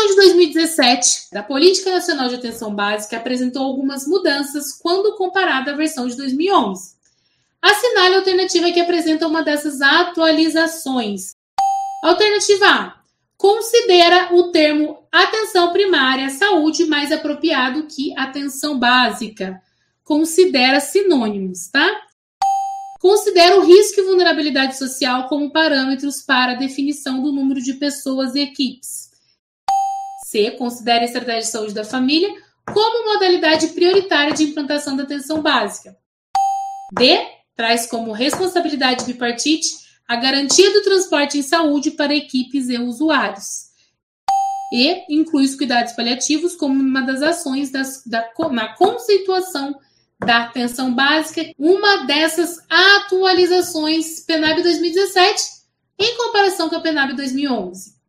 versão de 2017 da Política Nacional de Atenção Básica apresentou algumas mudanças quando comparada à versão de 2011. Assinale a alternativa que apresenta uma dessas atualizações. Alternativa A. Considera o termo atenção primária à saúde mais apropriado que atenção básica. Considera sinônimos, tá? Considera o risco e vulnerabilidade social como parâmetros para a definição do número de pessoas e equipes. C. Considera a estratégia de saúde da família como modalidade prioritária de implantação da atenção básica. D. Traz como responsabilidade bipartite a garantia do transporte em saúde para equipes e usuários. E inclui os cuidados paliativos como uma das ações das, da, na conceituação da atenção básica, uma dessas atualizações PNAB 2017 em comparação com a PNAB 2011.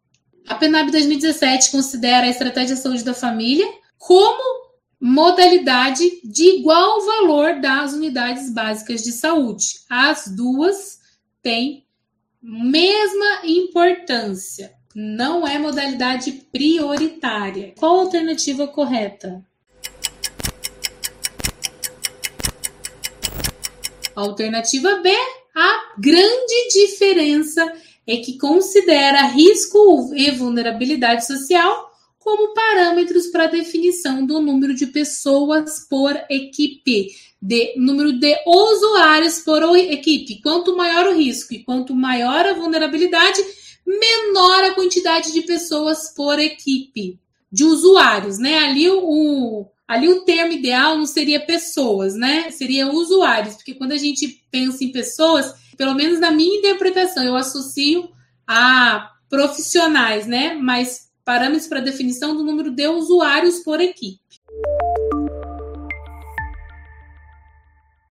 A PNAB 2017 considera a estratégia de saúde da família como modalidade de igual valor das unidades básicas de saúde. As duas têm mesma importância. Não é modalidade prioritária. Qual a alternativa correta? Alternativa B, a grande diferença é que considera risco e vulnerabilidade social como parâmetros para definição do número de pessoas por equipe, de número de usuários por equipe. Quanto maior o risco e quanto maior a vulnerabilidade, menor a quantidade de pessoas por equipe, de usuários, né? Ali o, ali o termo ideal não seria pessoas, né? Seria usuários, porque quando a gente pensa em pessoas, pelo menos na minha interpretação, eu associo a profissionais, né? Mas parâmetros para definição do número de usuários por equipe.